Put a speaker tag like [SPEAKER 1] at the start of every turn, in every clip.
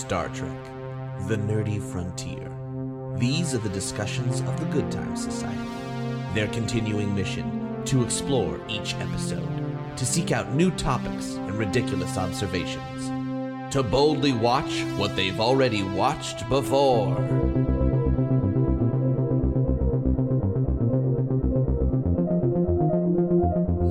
[SPEAKER 1] Star Trek The Nerdy Frontier. These are the discussions of the Good Times Society. Their continuing mission to explore each episode, to seek out new topics and ridiculous observations, to boldly watch what they've already watched before.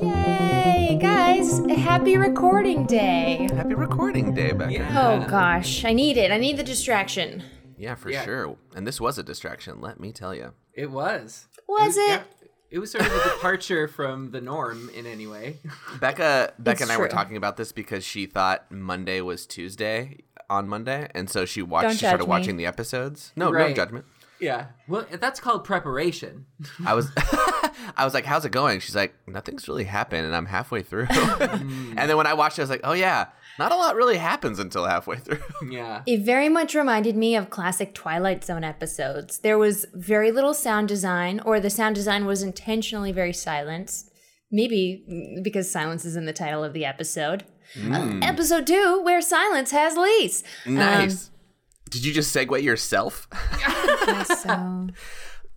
[SPEAKER 2] Yay, guys! Happy recording day.
[SPEAKER 3] Happy recording day, mm-hmm. Becca.
[SPEAKER 2] Oh gosh, I need it. I need the distraction.
[SPEAKER 3] Yeah, for
[SPEAKER 4] Yeah.
[SPEAKER 3] sure. And this was a distraction, let me tell you.
[SPEAKER 4] It was.
[SPEAKER 2] Was it?
[SPEAKER 4] yeah, it was sort of a departure from the norm in any way.
[SPEAKER 3] Becca Becca and I were talking about this because she thought Monday was Tuesday on Monday, and so she watched
[SPEAKER 2] Don't
[SPEAKER 3] she started
[SPEAKER 2] me.
[SPEAKER 3] watching the episodes. No, no judgment.
[SPEAKER 4] Yeah. Well, that's called preparation.
[SPEAKER 3] I was I was like, "How's it going?" She's like, "Nothing's really happened," and I'm halfway through. Mm. and then when I watched it, I was like, "Oh yeah, not a lot really happens until halfway through."
[SPEAKER 4] Yeah.
[SPEAKER 2] It very much reminded me of classic Twilight Zone episodes. There was very little sound design, or the sound design was intentionally very silent. Maybe mm, because silence is in the title of the episode. Uh, episode two, where silence has lease.
[SPEAKER 3] nice. Did you just segue yourself?
[SPEAKER 2] Yes, so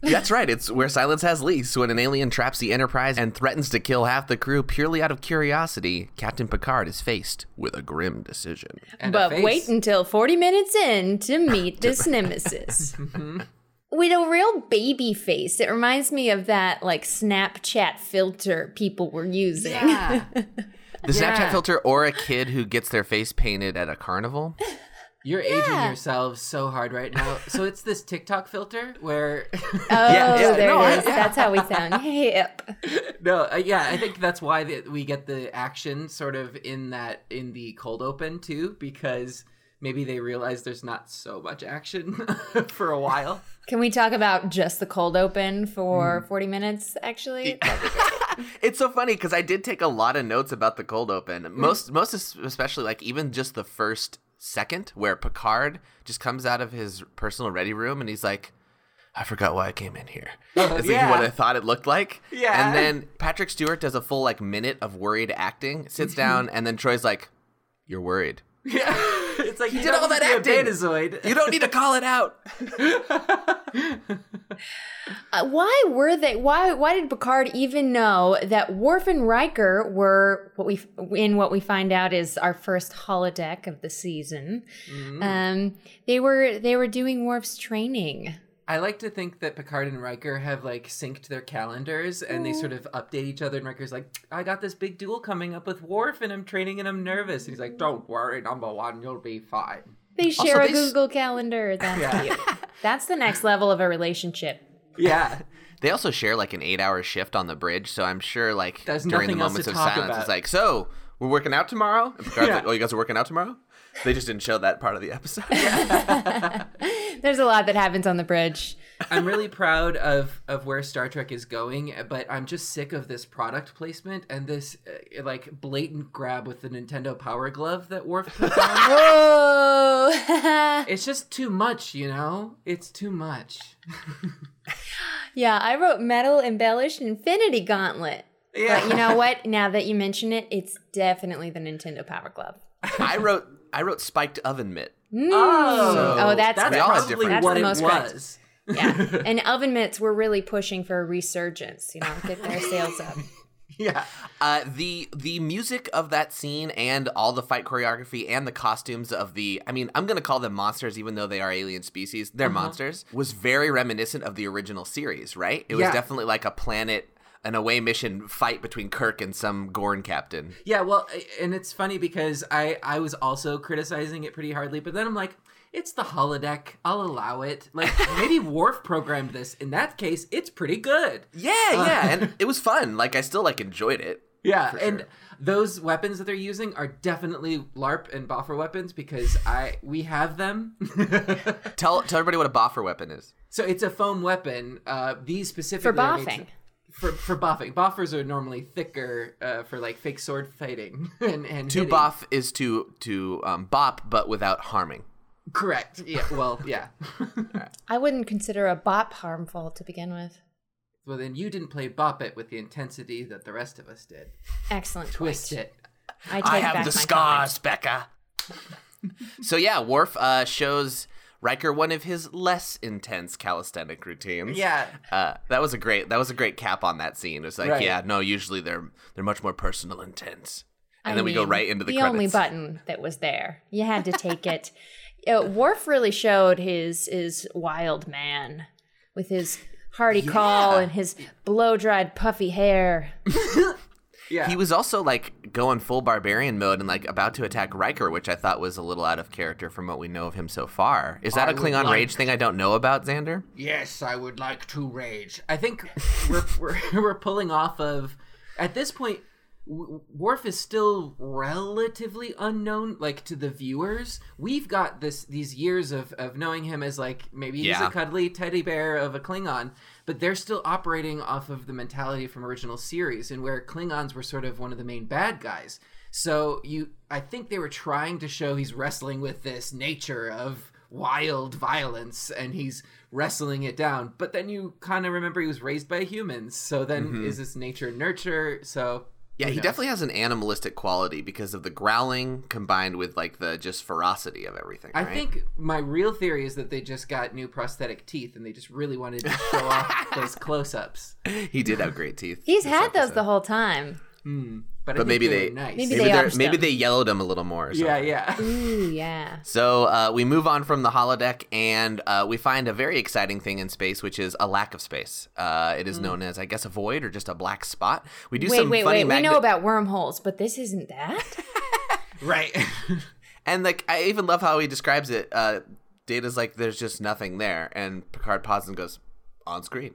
[SPEAKER 3] That's right. It's where silence has lease. When an alien traps the Enterprise and threatens to kill half the crew purely out of curiosity, Captain Picard is faced with a grim decision.
[SPEAKER 4] And
[SPEAKER 2] but wait until 40 minutes in to meet this nemesis. Mm-hmm. With a real baby face. It reminds me of that like Snapchat filter people were using.
[SPEAKER 4] Yeah.
[SPEAKER 3] The Snapchat
[SPEAKER 4] Yeah.
[SPEAKER 3] filter or a kid who gets their face painted at a carnival.
[SPEAKER 4] You're aging yourselves so hard right now. So it's this TikTok filter where
[SPEAKER 2] Oh,
[SPEAKER 3] Yeah, yeah,
[SPEAKER 2] there
[SPEAKER 3] no, I-
[SPEAKER 2] it is. That's how we sound. Hip.
[SPEAKER 4] no, uh, yeah, I think that's why the, we get the action sort of in that in the cold open too because maybe they realize there's not so much action for a while.
[SPEAKER 2] Can we talk about just the cold open
[SPEAKER 3] Mm.
[SPEAKER 2] for 40 minutes, actually?
[SPEAKER 3] It's so funny because I did take a lot of notes about the cold open. Most, most especially like even just the first second where Picard just comes out of his personal ready room and he's like, "I forgot why I came in here." It's like
[SPEAKER 4] yeah.
[SPEAKER 3] what I thought it looked like.
[SPEAKER 4] Yeah.
[SPEAKER 3] And then Patrick Stewart does a full like minute of worried acting, sits down, and then Troi's like, "You're worried."
[SPEAKER 4] Yeah. It's like he
[SPEAKER 3] did all that acting.
[SPEAKER 4] Betazoid.
[SPEAKER 3] You don't need to call it out.
[SPEAKER 2] Uh, why were they? Why? Why did Picard even know that Worf and Riker were what we in what we find out is our first holodeck of the season?
[SPEAKER 3] Mm-hmm.
[SPEAKER 2] Um, they were they were doing Worf's training.
[SPEAKER 4] I like to think that Picard and Riker have like synced their calendars and they sort of update each other. And Riker's like, I got this big duel coming up with Worf and I'm training and I'm nervous. And he's like, Don't worry, number one, you'll be fine.
[SPEAKER 2] They share a
[SPEAKER 3] they s-
[SPEAKER 2] Google Calendar. That's
[SPEAKER 4] Yeah.
[SPEAKER 2] cute. That's the next level of a relationship.
[SPEAKER 4] Yeah.
[SPEAKER 3] They also share like an eight-hour shift on the bridge, so I'm sure like
[SPEAKER 4] There's
[SPEAKER 3] during the moments of silence,
[SPEAKER 4] about.
[SPEAKER 3] it's like, "So we're working out tomorrow." And Picard's
[SPEAKER 4] Yeah.
[SPEAKER 3] like, "Oh, you guys are working out tomorrow?" They just didn't show that part of the episode.
[SPEAKER 2] There's a lot that happens on the bridge.
[SPEAKER 4] I'm really proud of, of where Star Trek is going, but I'm just sick of this product placement and this uh, like blatant grab with the Nintendo Power Glove that Worf puts on.
[SPEAKER 2] Whoa!
[SPEAKER 4] it's just too much, you know? It's too much.
[SPEAKER 2] yeah, I wrote metal embellished Infinity Gauntlet.
[SPEAKER 4] Yeah.
[SPEAKER 2] But you know what? Now that you mention it, it's definitely the Nintendo Power Glove.
[SPEAKER 3] I wrote I wrote spiked oven mitt.
[SPEAKER 4] Oh,
[SPEAKER 2] Oh, that's
[SPEAKER 4] that's
[SPEAKER 3] We all have
[SPEAKER 4] probably
[SPEAKER 3] different-
[SPEAKER 2] That's
[SPEAKER 4] what
[SPEAKER 2] the
[SPEAKER 4] it
[SPEAKER 2] most correct.
[SPEAKER 4] was.
[SPEAKER 2] Yeah, and oven mitts were really pushing for a resurgence. You know, get their sales up.
[SPEAKER 4] Yeah.
[SPEAKER 3] Uh, the the music of that scene and all the fight choreography and the costumes of the I mean I'm gonna call them monsters even though they are alien species they're
[SPEAKER 4] Uh-huh.
[SPEAKER 3] monsters was very reminiscent of the original series right it was definitely like a planet an away mission fight between Kirk and some Gorn captain
[SPEAKER 4] Yeah, well, and it's funny because I I was also criticizing it pretty hardly, but then I'm like, it's the holodeck. I'll allow it. Like maybe Worf programmed this. In that case, it's pretty good.
[SPEAKER 3] yeah yeah and it was fun like I still like enjoyed it
[SPEAKER 4] Yeah, and those weapons that they're using are definitely LARP and boffer weapons because I we have them.
[SPEAKER 3] tell tell everybody what a boffer weapon is
[SPEAKER 4] so it's a foam weapon. Uh, these specifically
[SPEAKER 2] For
[SPEAKER 4] are made
[SPEAKER 2] boffing.
[SPEAKER 4] to- For, for boffing, boffers are normally thicker uh, for like fake sword fighting and and
[SPEAKER 3] to
[SPEAKER 4] hitting.
[SPEAKER 3] boff is to to um, bop but without harming
[SPEAKER 4] Correct. Yeah. Well. Yeah.
[SPEAKER 2] I wouldn't consider a bop harmful to begin with.
[SPEAKER 4] Well, then you didn't play Bop It with the intensity that the rest of us did.
[SPEAKER 2] Excellent.
[SPEAKER 4] Twist
[SPEAKER 2] point.
[SPEAKER 4] it.
[SPEAKER 2] I take
[SPEAKER 3] I have
[SPEAKER 2] back
[SPEAKER 3] the
[SPEAKER 2] my
[SPEAKER 3] scars Becca So yeah, Worf uh, shows Riker one of his less intense calisthenic routines.
[SPEAKER 4] Yeah.
[SPEAKER 3] Uh, that was a great that was a great cap on that scene. It was like,
[SPEAKER 4] Right.
[SPEAKER 3] yeah, no, usually they're they're much more personal intense. And
[SPEAKER 2] I
[SPEAKER 3] then we go right into the,
[SPEAKER 2] the
[SPEAKER 3] credits.
[SPEAKER 2] only button that was there. You had to take it. Uh, Worf really showed his his wild man with his hearty call and his blow dried puffy hair.
[SPEAKER 4] Yeah.
[SPEAKER 3] He was also like going full barbarian mode and like about to attack Riker, which I thought was a little out of character from what we know of him so far. Is that
[SPEAKER 4] I
[SPEAKER 3] a Klingon
[SPEAKER 4] like-
[SPEAKER 3] rage thing I don't know about, Xander?
[SPEAKER 4] Yes, I would like to rage. I think we're we're, we're pulling off of at this point. Worf is still relatively unknown, like to the viewers. We've got this these years of of knowing him as like maybe he's
[SPEAKER 3] Yeah.
[SPEAKER 4] a cuddly teddy bear of a Klingon, but they're still operating off of the mentality from original series, and where Klingons were sort of one of the main bad guys. So you, I think they were trying to show he's wrestling with this nature of wild violence and he's wrestling it down. But then you kind of remember he was raised by humans. So then mm-hmm. is this nature nurture? So
[SPEAKER 3] Yeah,
[SPEAKER 4] who
[SPEAKER 3] he definitely has an animalistic quality because of the growling combined with like the just ferocity of everything.
[SPEAKER 4] I
[SPEAKER 3] right?
[SPEAKER 4] think my real theory is that they just got new prosthetic teeth and they just really wanted to show off those close-ups.
[SPEAKER 3] he did have great teeth.
[SPEAKER 2] He's
[SPEAKER 3] this
[SPEAKER 2] had those the whole time.
[SPEAKER 4] But,
[SPEAKER 3] But maybe
[SPEAKER 4] they,
[SPEAKER 3] they-
[SPEAKER 4] nice.
[SPEAKER 2] Maybe
[SPEAKER 3] Maybe
[SPEAKER 2] they
[SPEAKER 3] they maybe they yellowed them a little more. Or something.
[SPEAKER 4] yeah, yeah.
[SPEAKER 2] Ooh, yeah.
[SPEAKER 3] So uh, we move on from the holodeck, and uh, we find a very exciting thing in space, which is a lack of space. Uh, it is known as, I guess, a void or just a black spot. We do
[SPEAKER 2] Wait,
[SPEAKER 3] some
[SPEAKER 2] wait,
[SPEAKER 3] funny
[SPEAKER 2] wait.
[SPEAKER 3] magnet-
[SPEAKER 2] We know about wormholes, but this isn't that.
[SPEAKER 4] right.
[SPEAKER 3] and like I even love how he describes it. Uh, Data's like, "There's just nothing there," and Picard pauses and goes, "On screen."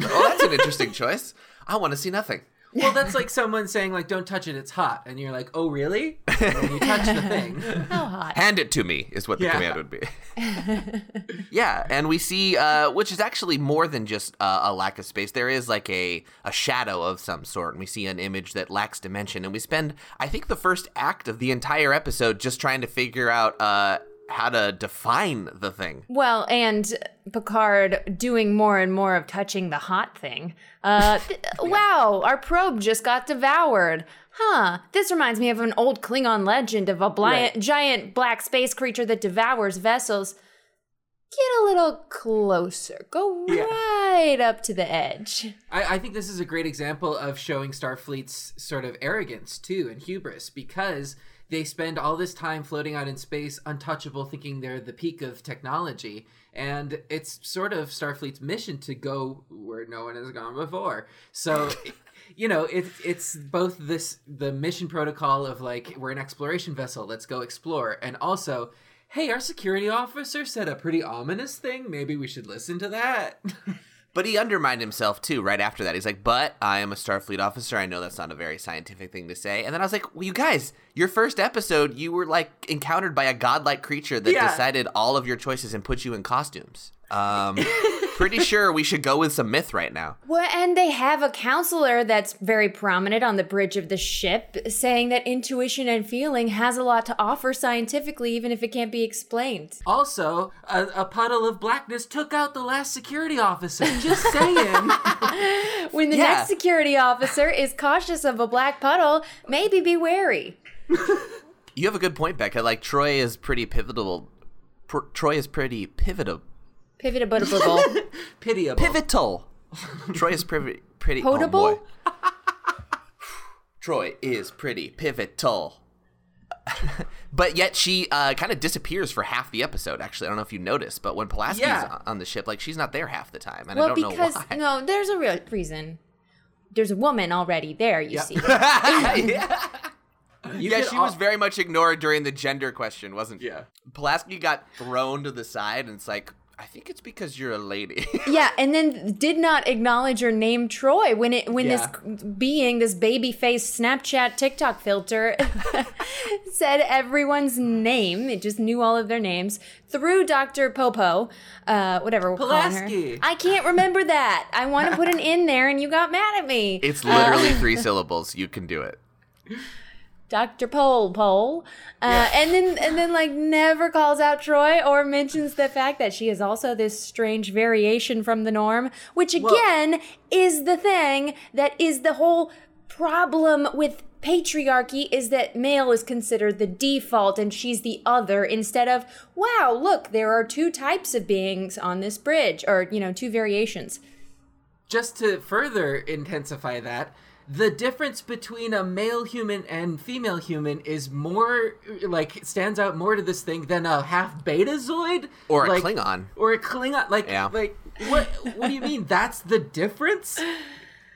[SPEAKER 3] oh, that's an interesting choice. I want to see nothing.
[SPEAKER 4] Well, that's like someone saying like, "Don't touch it; it's hot," and you're like, "Oh, really?" And you touch the thing.
[SPEAKER 2] How hot.
[SPEAKER 3] Hand it to me is what the
[SPEAKER 4] Yeah.
[SPEAKER 3] command would be. yeah, and we see, uh, which is actually more than just uh, a lack of space. There is like a a shadow of some sort, and we see an image that lacks dimension. And we spend, I think, the first act of the entire episode just trying to figure out uh, how to define the thing.
[SPEAKER 2] Well, and Picard doing more and more of touching the hot thing. Uh, th- wow, our probe just got devoured. Huh, this reminds me of an old Klingon legend of a bli-
[SPEAKER 4] Right.
[SPEAKER 2] giant black space creature that devours vessels. Get a little closer. Go
[SPEAKER 4] Yeah.
[SPEAKER 2] right up to the edge.
[SPEAKER 4] I, I think this is a great example of showing Starfleet's sort of arrogance too and hubris because they spend all this time floating out in space, untouchable, thinking they're the peak of technology. And it's sort of Starfleet's mission to go where no one has gone before. So, you know, it's it's both this the mission protocol of like we're an exploration vessel, let's go explore, and also. Hey, our security officer said a pretty ominous thing. Maybe we should listen to that.
[SPEAKER 3] But he undermined himself too right after that. He's like, "But I am a Starfleet officer. I know that's not a very scientific thing to say." And then I was like, "Well, you guys, your first episode, you were like encountered by a godlike creature that
[SPEAKER 4] Yeah.
[SPEAKER 3] decided all of your choices and put you in costumes." Um, pretty sure we should go with some myth right now.
[SPEAKER 2] Well, and they have a counselor that's very prominent on the bridge of the ship saying that intuition and feeling has a lot to offer scientifically, even if it can't be explained.
[SPEAKER 4] Also, a, a puddle of blackness took out the last security officer. Just saying.
[SPEAKER 2] When the
[SPEAKER 3] Yeah.
[SPEAKER 2] next security officer is cautious of a black puddle, maybe be wary.
[SPEAKER 3] You have a good point, Becca. Like Troi is pretty pivotal. Pr- Troi is pretty pivotal.
[SPEAKER 2] Pivotable.
[SPEAKER 4] Pitiable.
[SPEAKER 3] Pivotal. Troi is pretty pretty.
[SPEAKER 2] Potable?
[SPEAKER 3] Oh boy. Troi is pretty pivotal. but yet she uh, kind of disappears for half the episode. Actually, I don't know if you noticed, but when Pulaski's
[SPEAKER 4] Yeah.
[SPEAKER 3] on the ship, like she's not there half the time, and I
[SPEAKER 2] well,
[SPEAKER 3] don't
[SPEAKER 2] because
[SPEAKER 3] know why.
[SPEAKER 2] no, there's a real reason. There's a woman already there, you
[SPEAKER 4] Yeah.
[SPEAKER 2] see.
[SPEAKER 3] yeah,
[SPEAKER 4] You
[SPEAKER 3] yeah
[SPEAKER 4] could
[SPEAKER 3] she was very much ignored during the gender question, wasn't she?
[SPEAKER 4] Yeah.
[SPEAKER 3] Pulaski got thrown to the side, and it's like, I think it's because you're a lady.
[SPEAKER 2] yeah, and then did not acknowledge your name Troi when it when
[SPEAKER 4] Yeah.
[SPEAKER 2] this being, this baby face Snapchat TikTok filter said everyone's name. It just knew all of their names through Dr. Popo, uh, whatever we're calling her.
[SPEAKER 4] Pulaski.
[SPEAKER 2] I can't remember that. I want to put an in there, and you got mad at me.
[SPEAKER 3] it's literally three syllables. You can do it.
[SPEAKER 2] Dr. Pole Pole, uh, and then and then like never calls out Troi or mentions the fact that she is also this strange variation from the norm, which again is the thing that is the whole problem with patriarchy is that male is considered the default and she's the other instead of, wow, look, there are two types of beings on this bridge, or, you know, two variations.
[SPEAKER 4] Just to further intensify that, the difference between a male human and female human is more like stands out more to this thing than a half betazoid
[SPEAKER 3] Or a Klingon.
[SPEAKER 4] or a Klingon. Like,
[SPEAKER 3] Yeah.
[SPEAKER 4] like what? What do you mean? That's the difference?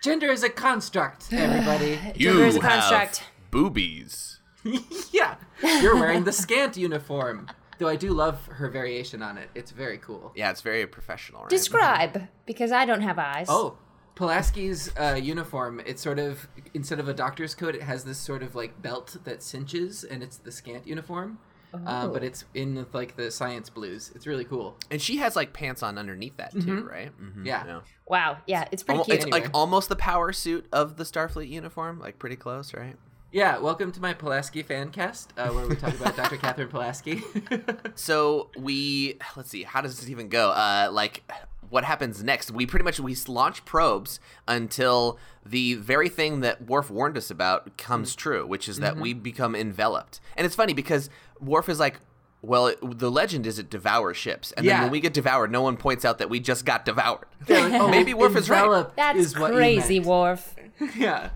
[SPEAKER 4] Gender is a construct, everybody.
[SPEAKER 2] Gender is a
[SPEAKER 3] have
[SPEAKER 2] construct.
[SPEAKER 3] boobies.
[SPEAKER 4] yeah, you're wearing the scant uniform. Though I do love her variation on it. It's very cool.
[SPEAKER 3] Yeah, it's very professional, right?
[SPEAKER 2] Describe, because I don't have eyes.
[SPEAKER 4] Oh, Pulaski's uh, uniform, it's sort of, instead of a doctor's coat, it has this sort of like belt that cinches, and it's the scant uniform. Uh, but it's in with, like the science blues. It's really cool.
[SPEAKER 3] and she has like pants on underneath that too,
[SPEAKER 4] Mhm.
[SPEAKER 3] right? Mhm,
[SPEAKER 4] Yeah.
[SPEAKER 2] Wow, yeah, it's pretty
[SPEAKER 3] Almo-
[SPEAKER 2] cute.
[SPEAKER 3] it's
[SPEAKER 4] Anyway.
[SPEAKER 3] like almost the power suit of the Starfleet uniform, like pretty close, right?
[SPEAKER 4] Yeah, welcome to my Pulaski fan cast, uh, where we talk about Dr. Catherine Pulaski.
[SPEAKER 3] So we let's see, how does this even go? Uh, like what happens next? We pretty much we launch probes until the very thing that Worf warned us about comes true, which is that we become enveloped. And it's funny because Worf is like. Well, it, the legend is it devours ships, and then when we get devoured, no one points out that we just got devoured.
[SPEAKER 4] Like, oh,
[SPEAKER 3] Maybe Worf is right.
[SPEAKER 2] That's
[SPEAKER 4] is what
[SPEAKER 2] crazy,
[SPEAKER 4] meant.
[SPEAKER 2] Worf.
[SPEAKER 4] Yeah.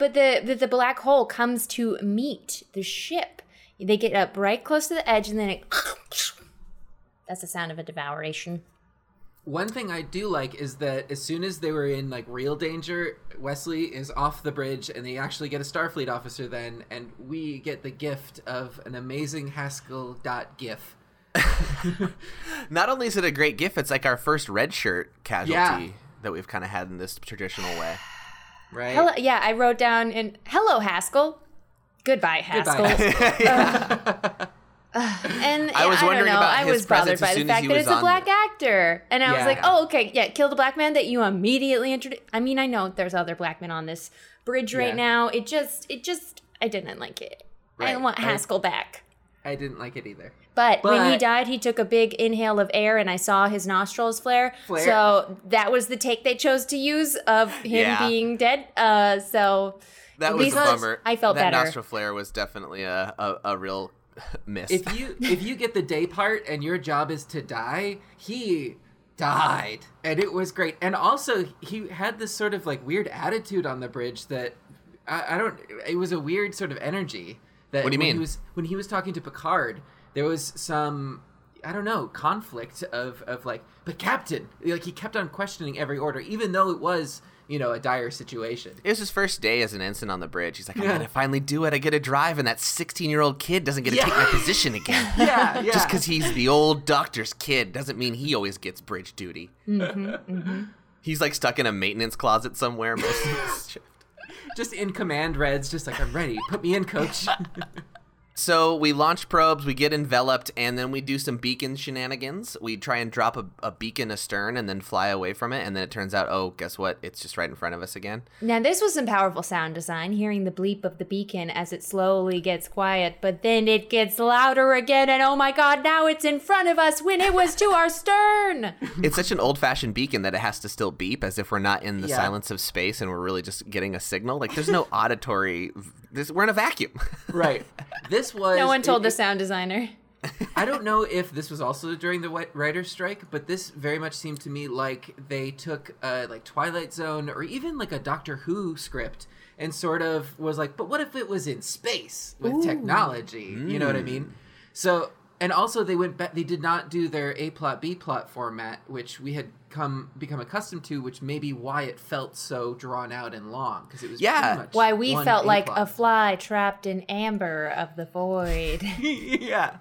[SPEAKER 2] But the, the the black hole comes to meet the ship. They get up right close to the edge, and then it. That's the sound of a devouration.
[SPEAKER 4] One thing I do like is that as soon as they were in like real danger, Wesley is off the bridge and they actually get a Starfleet officer then, and we get the gift of an amazing Haskell dot GIF.
[SPEAKER 3] Not only is it a great gif, it's like our first red shirt casualty
[SPEAKER 4] Yeah.
[SPEAKER 3] that we've kind of had in this traditional way.
[SPEAKER 4] Right?
[SPEAKER 2] Hello, yeah, I wrote down in hello Haskell. Goodbye, Haskell.
[SPEAKER 4] Goodbye.
[SPEAKER 2] And
[SPEAKER 3] I was
[SPEAKER 2] I don't
[SPEAKER 3] wondering
[SPEAKER 2] know.
[SPEAKER 3] about
[SPEAKER 2] I was bothered by the fact that it's a black
[SPEAKER 3] the-
[SPEAKER 2] actor, and I was like, "Oh, okay, yeah, kill the black man that you immediately introduced." I mean, I know there's other black men on this bridge right
[SPEAKER 4] Yeah.
[SPEAKER 2] now. It just, it just, I didn't like it. I
[SPEAKER 4] Right.
[SPEAKER 2] want
[SPEAKER 4] I-
[SPEAKER 2] Haskell back.
[SPEAKER 4] I didn't like it either.
[SPEAKER 2] But, when he died, he took a big inhale of air, and I saw his nostrils flare.
[SPEAKER 4] Flare.
[SPEAKER 2] So that was the take they chose to use of him
[SPEAKER 3] Yeah.
[SPEAKER 2] being dead. Uh, so
[SPEAKER 3] That was a bummer.
[SPEAKER 2] I felt
[SPEAKER 3] that
[SPEAKER 2] better.
[SPEAKER 3] nostril flare was definitely a, a, a real miss.
[SPEAKER 4] If you if you get the day part and your job is to die, he died, and it was great. And also, he had this sort of like weird attitude on the bridge that I, I don't. It was a weird sort of energy. That
[SPEAKER 3] What do you
[SPEAKER 4] when
[SPEAKER 3] mean?
[SPEAKER 4] He was when he was talking to Picard, there was some. I don't know conflict of of like, but Captain, like he kept on questioning every order, even though it was you know a dire situation.
[SPEAKER 3] it was his first day as an ensign on the bridge. He's like, I'm
[SPEAKER 4] Yeah.
[SPEAKER 3] gonna finally do it. I get to drive, and that 16 year old kid doesn't get to take my position again.
[SPEAKER 4] Yeah, yeah.
[SPEAKER 3] Just because he's the old doctor's kid doesn't mean he always gets bridge duty.
[SPEAKER 2] Mm-hmm,
[SPEAKER 3] He's like stuck in a maintenance closet somewhere most of his shift.
[SPEAKER 4] just in command reds, just like I'm ready. Put me in, coach.
[SPEAKER 3] So we launch probes, we get enveloped, and then we do some beacon shenanigans. We try and drop a, a beacon astern and then fly away from it, and then it turns out, oh, guess what? It's just right in front of us again.
[SPEAKER 2] Now, this was some powerful sound design, hearing the bleep of the beacon as it slowly gets quiet, but then it gets louder again, and oh my god, now it's in front of us when it was to our stern!
[SPEAKER 3] It's such an old fashioned beacon that it has to still beep as if we're not in the
[SPEAKER 4] Yeah.
[SPEAKER 3] silence of space and we're really just getting a signal. Like there's no auditory. This, we're in a vacuum.
[SPEAKER 4] right. This was
[SPEAKER 2] No one told
[SPEAKER 4] it-
[SPEAKER 2] the
[SPEAKER 4] it-
[SPEAKER 2] sound designer.
[SPEAKER 4] I don't know if this was also during the wet- writer's strike, but this very much seemed to me like they took uh, like Twilight Zone or even like a Doctor Who script and sort of was like, but what if it was in space with technology? You know what I mean? So and also they went back. They did not do their A plot B plot format, which we had come become accustomed to, which may be why it felt so drawn out and long because it was
[SPEAKER 3] Yeah.
[SPEAKER 4] pretty much
[SPEAKER 2] Why we
[SPEAKER 4] one
[SPEAKER 2] felt like
[SPEAKER 4] A-plot.
[SPEAKER 2] a fly trapped in amber of the void.
[SPEAKER 4] yeah.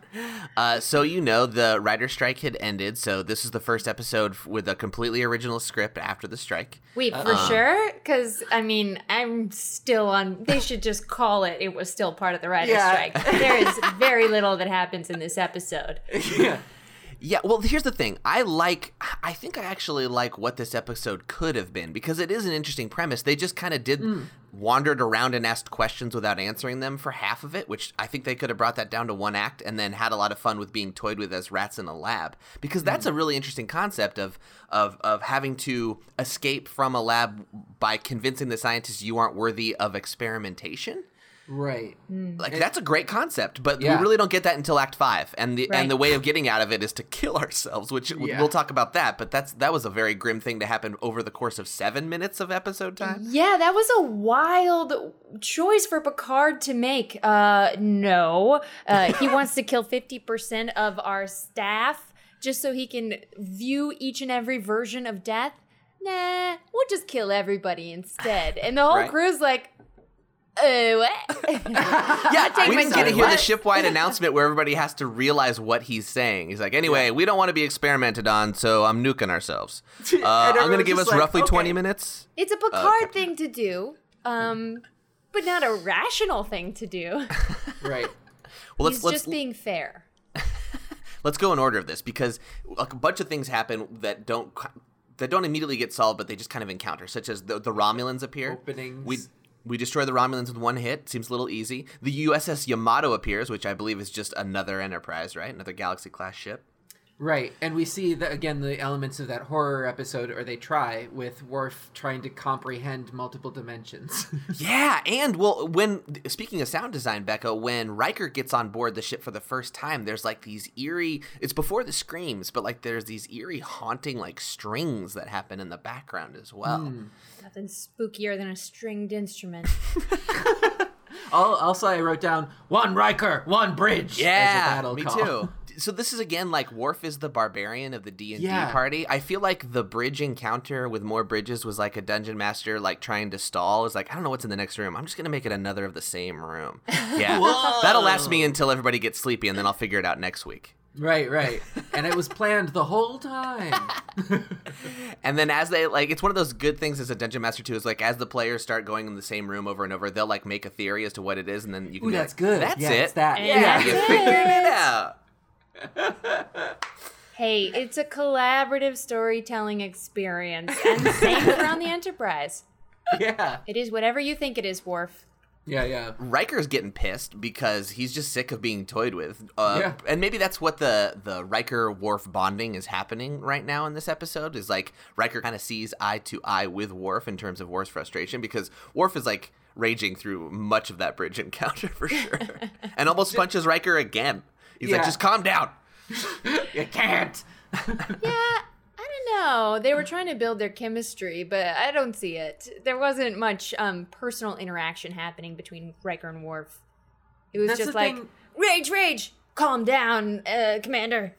[SPEAKER 3] Uh, so you know the writer strike had ended, so this is the first episode with a completely original script after the strike.
[SPEAKER 2] Wait, for sure? Because, I mean, I'm still on. They should just call it, it was still part of the writer's
[SPEAKER 4] Yeah.
[SPEAKER 2] strike. There is very little that happens in this episode.
[SPEAKER 4] yeah.
[SPEAKER 3] Yeah, well, here's the thing. I like, I think I actually like what this episode could have been because it is an interesting premise. They just kind of did hmm. wandered around and asked questions without answering them for half of it, which I think they could have brought that down to one act and then had a lot of fun with being toyed with as rats in a lab because that's hmm. a really interesting concept of of of having to escape from a lab by convincing the scientists you aren't worthy of experimentation.
[SPEAKER 4] Right.
[SPEAKER 3] Like that's a great concept, but
[SPEAKER 4] Yeah.
[SPEAKER 3] we really don't get that until Act Five, and the
[SPEAKER 2] Right.
[SPEAKER 3] and the way of getting out of it is to kill ourselves, which
[SPEAKER 4] Yeah.
[SPEAKER 3] we'll talk about that. But that's that was a very grim thing to happen over the course of seven minutes of episode time.
[SPEAKER 2] Yeah, that was a wild choice for Picard to make. Uh, no, uh, he wants to kill fifty percent of our staff just so he can view each and every version of death. Nah, we'll just kill everybody instead. And the whole
[SPEAKER 3] Right.
[SPEAKER 2] crew's like, uh, what?
[SPEAKER 3] Yeah,
[SPEAKER 2] take
[SPEAKER 3] we
[SPEAKER 2] my
[SPEAKER 3] didn't get to
[SPEAKER 2] time.
[SPEAKER 3] hear the
[SPEAKER 2] What?
[SPEAKER 3] shipwide announcement where everybody has to realize what he's saying. He's like, anyway, we don't want to be experimented on, so I'm nuking ourselves. Uh, I'm going to give us
[SPEAKER 4] like,
[SPEAKER 3] roughly 20 minutes.
[SPEAKER 2] It's a Picard thing to do, um, but not a rational thing to do.
[SPEAKER 4] Right.
[SPEAKER 3] Well, let's
[SPEAKER 2] He's
[SPEAKER 3] let's
[SPEAKER 2] just being fair.
[SPEAKER 3] let's go in order of this because a bunch of things happen that don't that don't immediately get solved, but they just kind of encounter, such as the, the Romulans appear.
[SPEAKER 4] Openings.
[SPEAKER 3] We we destroy the Romulans with one hit. Seems a little easy. The USS Yamato appears, which I believe is just another Enterprise, right? Another Galaxy class ship.
[SPEAKER 4] Right, and we see that again the elements of that horror episode, or they try with Worf trying to comprehend multiple dimensions.
[SPEAKER 3] Yeah, and well, when speaking of sound design, Becca, when Riker gets on board the ship for the first time, there's like these eerie. It's before the screams, but like there's these eerie, haunting like strings that happen in the background as well. Hmm.
[SPEAKER 2] Nothing spookier than a stringed instrument.
[SPEAKER 4] Al- also, I wrote down one Riker, one bridge.
[SPEAKER 3] Yeah, me
[SPEAKER 4] call.
[SPEAKER 3] too. So this is again like Worf is the barbarian of the D and D party. I feel like the bridge encounter with more bridges was like a dungeon master like trying to stall. Is like I don't know what's in the next room. I'm just gonna make it another of the same room. Yeah, that'll last me until everybody gets sleepy, and then I'll figure it out next week.
[SPEAKER 4] Right, right, and it was planned the whole time.
[SPEAKER 3] And then as they like, it's one of those good things as a dungeon master too. Is like as the players start going in the same room over and over, they'll like make a theory as to what it is, and then you can.
[SPEAKER 4] Ooh,
[SPEAKER 3] be
[SPEAKER 4] that's
[SPEAKER 3] like,
[SPEAKER 4] good.
[SPEAKER 3] That's
[SPEAKER 4] yeah,
[SPEAKER 3] it.
[SPEAKER 4] It's that.
[SPEAKER 2] Yeah.
[SPEAKER 3] Yeah, you
[SPEAKER 2] That's
[SPEAKER 3] figured
[SPEAKER 2] it.
[SPEAKER 3] it out.
[SPEAKER 2] Hey, it's a collaborative storytelling experience, and same for on the Enterprise.
[SPEAKER 4] yeah,
[SPEAKER 2] It is whatever you think it is, Worf.
[SPEAKER 4] Yeah, yeah.
[SPEAKER 3] Riker's getting pissed because he's just sick of being toyed with. Uh,
[SPEAKER 4] Yeah.
[SPEAKER 3] And maybe that's what the the Riker Worf bonding is happening right now in this episode. Is like Riker kind of sees eye to eye with Worf in terms of Worf's frustration because Worf is like raging through much of that bridge encounter for sure, and almost punches Riker again. He's like, just calm down.
[SPEAKER 4] You can't.
[SPEAKER 2] Yeah, I. They were trying to build their chemistry, but I don't see it. There wasn't much um, personal interaction happening between Riker and Worf. It was
[SPEAKER 4] That's
[SPEAKER 2] just like,
[SPEAKER 4] thing-
[SPEAKER 2] rage, rage, calm down, uh, Commander.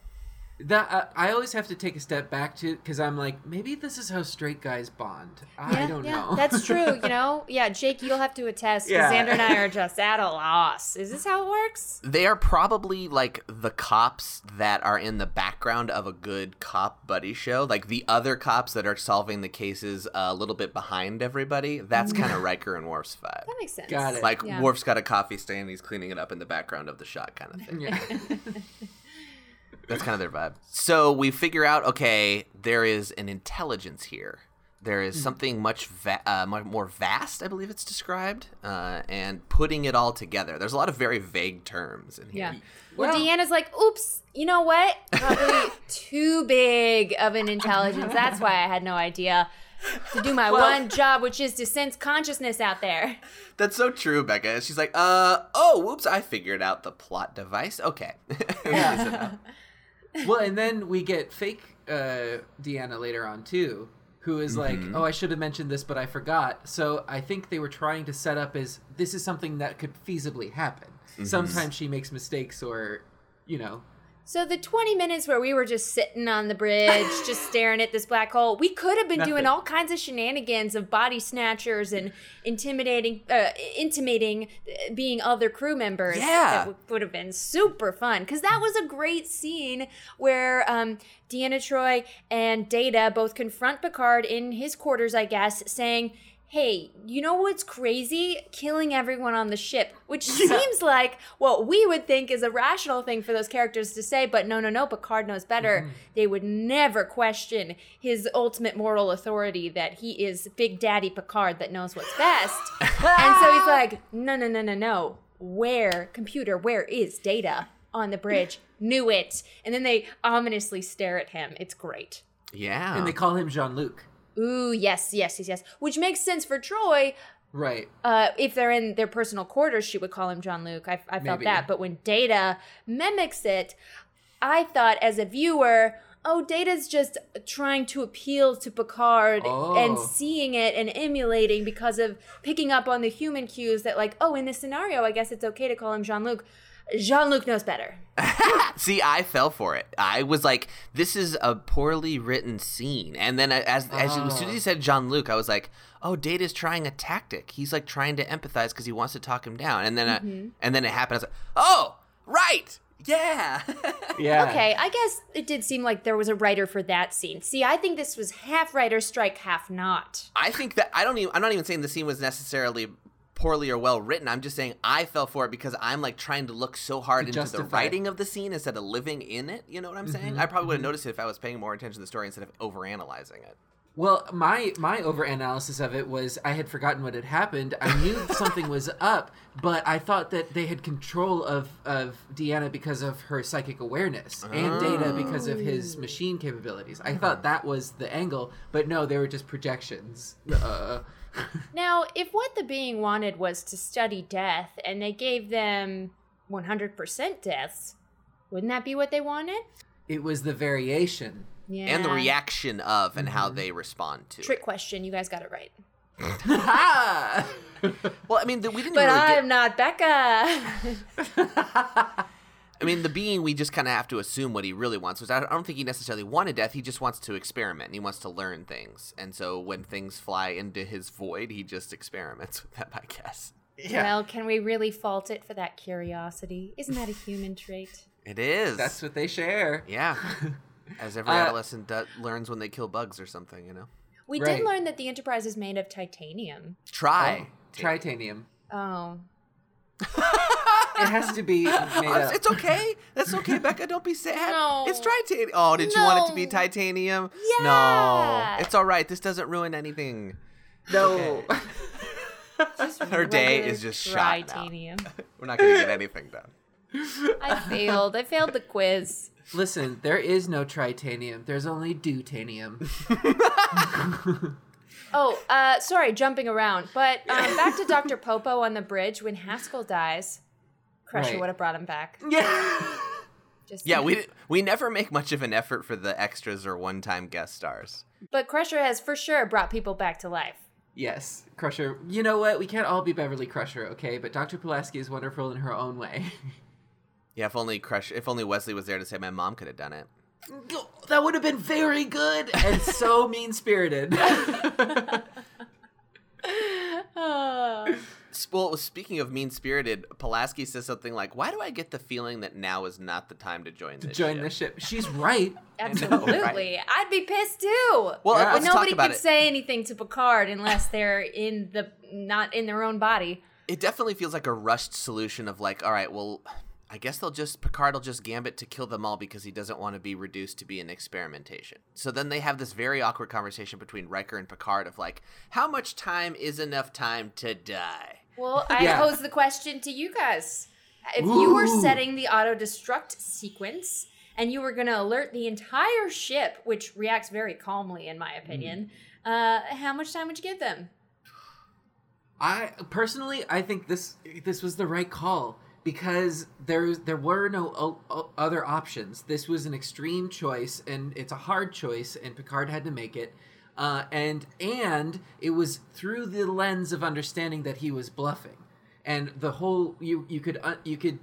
[SPEAKER 4] That uh, I always have to take a step back to because I'm like maybe this is how straight guys bond. I
[SPEAKER 2] Yeah,
[SPEAKER 4] don't
[SPEAKER 2] yeah,
[SPEAKER 4] know.
[SPEAKER 2] That's true. You know, yeah, Jake, you'll have to attest. 'cause
[SPEAKER 4] Yeah.
[SPEAKER 2] Xander and I are just at a loss. Is this how it works?
[SPEAKER 3] They are probably like the cops that are in the background of a good cop buddy show, like the other cops that are solving the cases a little bit behind everybody. That's kind of Riker and Worf's vibe.
[SPEAKER 2] That makes sense.
[SPEAKER 4] Got it.
[SPEAKER 3] Like
[SPEAKER 2] Yeah.
[SPEAKER 3] Worf's got a coffee stand, he's cleaning it up in the background of the shot, kind of thing.
[SPEAKER 4] Yeah.
[SPEAKER 3] That's kind of their vibe. So we figure out, okay, there is an intelligence here. There
[SPEAKER 2] Hmm.
[SPEAKER 3] something much va- uh, much more vast, I believe it's described, uh, and putting it all together. There's a lot of very vague terms in here.
[SPEAKER 2] Yeah. Well,
[SPEAKER 4] Well-
[SPEAKER 2] Deanna's like, oops, you know what? Probably too big of an intelligence. That's why I had no idea to do my
[SPEAKER 4] Well-
[SPEAKER 2] one job, which is to sense consciousness out there.
[SPEAKER 3] That's so true, Becca. She's like, uh, oh, whoops, I figured out the plot device. Okay.
[SPEAKER 4] Yeah. Well, and then we get fake uh, Deanna later on too, who is like,
[SPEAKER 3] Mm-hmm.
[SPEAKER 4] "Oh, I should have mentioned this, but I forgot." So I think they were trying to set up as this is something that could feasibly happen.
[SPEAKER 3] Mm-hmm.
[SPEAKER 4] Sometimes she makes mistakes, or you know,
[SPEAKER 2] So the 20 minutes where we were just sitting on the bridge, just staring at this black hole, we could have been doing all kinds of shenanigans of body snatchers and intimidating, uh, intimating uh, being other crew members.
[SPEAKER 3] Yeah.
[SPEAKER 2] That w- would have been super fun because that was a great scene where um, Deanna Troi and Data both confront Picard in his quarters, I guess, saying, hey, you know what's crazy? Killing everyone on the ship, which seems like what we would think is a rational thing for those characters to say, but no, no, no, Picard knows better. Mm-hmm. They would never question his ultimate moral authority that he is Big Daddy Picard that knows what's best. and so he's like, no, no, no, no, no. Where, computer, where is data on the bridge? Knew it. And then they ominously stare at him. It's great.
[SPEAKER 3] Yeah.
[SPEAKER 4] And they call him Jean Luc.
[SPEAKER 2] Ooh, yes, yes, yes, yes. Which makes sense for Troi.
[SPEAKER 4] Right.
[SPEAKER 2] Uh, if they're in their personal quarters, she would call him John Luke. I, I felt
[SPEAKER 4] Maybe.
[SPEAKER 2] that. But when Data mimics it, I thought as a viewer, oh, Data's just trying to appeal to Picard and
[SPEAKER 4] Oh.
[SPEAKER 2] seeing it and emulating because of picking up on the human cues that, like, oh, in this scenario, I guess it's okay to call him Jean Luc. Jean Luc knows better.
[SPEAKER 3] See, I fell for it. I was like, "This is a poorly written scene." And then, I- as as, as soon as you oh. said John Luke, I was like, "Oh, Data's trying a tactic. He's like trying to empathize because he wants to talk him down." And then, I, and then it happened. I was like, "Oh, right, yeah."
[SPEAKER 4] Yeah.
[SPEAKER 2] Okay, I guess it did seem like there was a writer for that scene. See, I think this was half writer strike, half not.
[SPEAKER 3] I think that I don't even. I'm not even saying the scene was necessarily poorly or well written. I'm just saying I fell for it because I'm like trying to look so hard into the
[SPEAKER 4] it.
[SPEAKER 3] writing of the scene instead of living in it. You know what I'm saying? I probably would have noticed it if I was paying more attention to the story instead of overanalyzing it.
[SPEAKER 4] Well, my my overanalysis of it was I had forgotten what had happened. I knew something was up, but I thought that they had control of of Deanna because of her psychic awareness and Data because of his machine capabilities. I thought that was the angle, but no, they were just projections. Uh,
[SPEAKER 2] Now, if what the being wanted was to study death and they gave them 100% deaths, wouldn't that be what they wanted?
[SPEAKER 4] it was the variation.
[SPEAKER 2] Yeah.
[SPEAKER 3] and the reaction of and how mm-hmm. they respond to
[SPEAKER 2] Trick
[SPEAKER 3] it.
[SPEAKER 2] question, you guys got it right.
[SPEAKER 3] Well, I mean, we didn't
[SPEAKER 2] But
[SPEAKER 3] really
[SPEAKER 2] I'm
[SPEAKER 3] get.
[SPEAKER 2] not Becca.
[SPEAKER 3] I mean, the being we just kind of have to assume what he really wants. Which I don't, think he necessarily wanted death. He just wants to experiment. and He wants to learn things, and so when things fly into his void, he just experiments with them. I guess Yeah.
[SPEAKER 2] Well, can we really fault it for that curiosity? Isn't that a human trait?
[SPEAKER 3] it is.
[SPEAKER 4] That's what they share.
[SPEAKER 3] yeah. As every
[SPEAKER 4] Uh,
[SPEAKER 3] adolescent do- learns when they kill bugs or something, you know.
[SPEAKER 2] We
[SPEAKER 4] Right.
[SPEAKER 2] did learn that the Enterprise is made of titanium.
[SPEAKER 3] Try.
[SPEAKER 4] Oh, tritanium.
[SPEAKER 2] Oh.
[SPEAKER 4] It has to be made up.
[SPEAKER 3] it's okay. That's okay, Becca. Don't be sad.
[SPEAKER 2] No.
[SPEAKER 3] It's titanium. Oh, did you want it to be titanium?
[SPEAKER 2] Yeah.
[SPEAKER 3] No. It's all right. This doesn't ruin anything.
[SPEAKER 4] no.
[SPEAKER 3] Her day is just shot now. We're not going to get anything done.
[SPEAKER 2] I failed. I failed the quiz.
[SPEAKER 4] Listen, there is no tritanium. There's only deutanium.
[SPEAKER 2] Oh, uh, sorry, jumping around. But um, back to Dr. Popo on the bridge when Haskell dies. Crusher
[SPEAKER 4] Right.
[SPEAKER 2] would have brought him back.
[SPEAKER 4] Yeah.
[SPEAKER 2] Just
[SPEAKER 3] Yeah, we we never make much of an effort for the extras or one-time guest stars.
[SPEAKER 2] But Crusher has for sure brought people back to life.
[SPEAKER 4] Yes, Crusher. You know what? We can't all be Beverly Crusher, okay? But Dr. Pulaski is wonderful in her own way.
[SPEAKER 3] Yeah, if only Crush, if only Wesley was there to say my mom could have done it.
[SPEAKER 4] that would have been very good and so mean spirited.
[SPEAKER 2] Oh. Ah.
[SPEAKER 3] S- Well, speaking of mean-spirited, Pulaski says something like, "Why do I get the feeling that now is not the time to join this
[SPEAKER 4] Join
[SPEAKER 3] ship?"
[SPEAKER 4] the ship. She's right.
[SPEAKER 2] Absolutely. I'd be pissed too.
[SPEAKER 3] Well,
[SPEAKER 4] Yeah.
[SPEAKER 3] let's
[SPEAKER 2] nobody could
[SPEAKER 3] it.
[SPEAKER 2] say anything to Picard unless they're in the not in their own body.
[SPEAKER 3] it definitely feels like a rushed solution of like, all right, well, I guess they'll just Picard will just gambit to kill them all because he doesn't want to be reduced to be an experimentation. So then they have this very awkward conversation between Riker and Picard of like, how much time is enough time to die?
[SPEAKER 2] Well, I
[SPEAKER 4] Yeah.
[SPEAKER 2] pose the question to you guys. If you were setting the auto destruct sequence and you were going to alert the entire ship, which reacts very calmly, in my opinion, uh, how much time would you give them?
[SPEAKER 4] I personally, I think this this was the right call because there there were no o- o- other options. This was an extreme choice, and it's a hard choice, and Picard had to make it. Uh, and and it was through the lens of understanding that he was bluffing, and the whole you you could uh, you could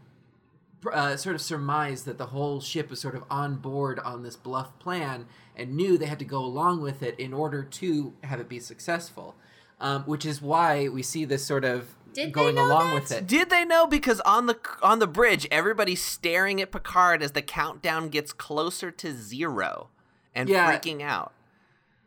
[SPEAKER 4] uh, sort of surmise that the whole ship was sort of on board on this bluff plan and knew they had to go along with it in order to have it be successful. Um, which is why we see this sort of
[SPEAKER 2] Did
[SPEAKER 4] going along
[SPEAKER 2] that?
[SPEAKER 4] with it.
[SPEAKER 3] Did they know? Because on the on the bridge, everybody's staring at Picard as the countdown gets closer to zero and
[SPEAKER 4] Yeah.
[SPEAKER 3] freaking out.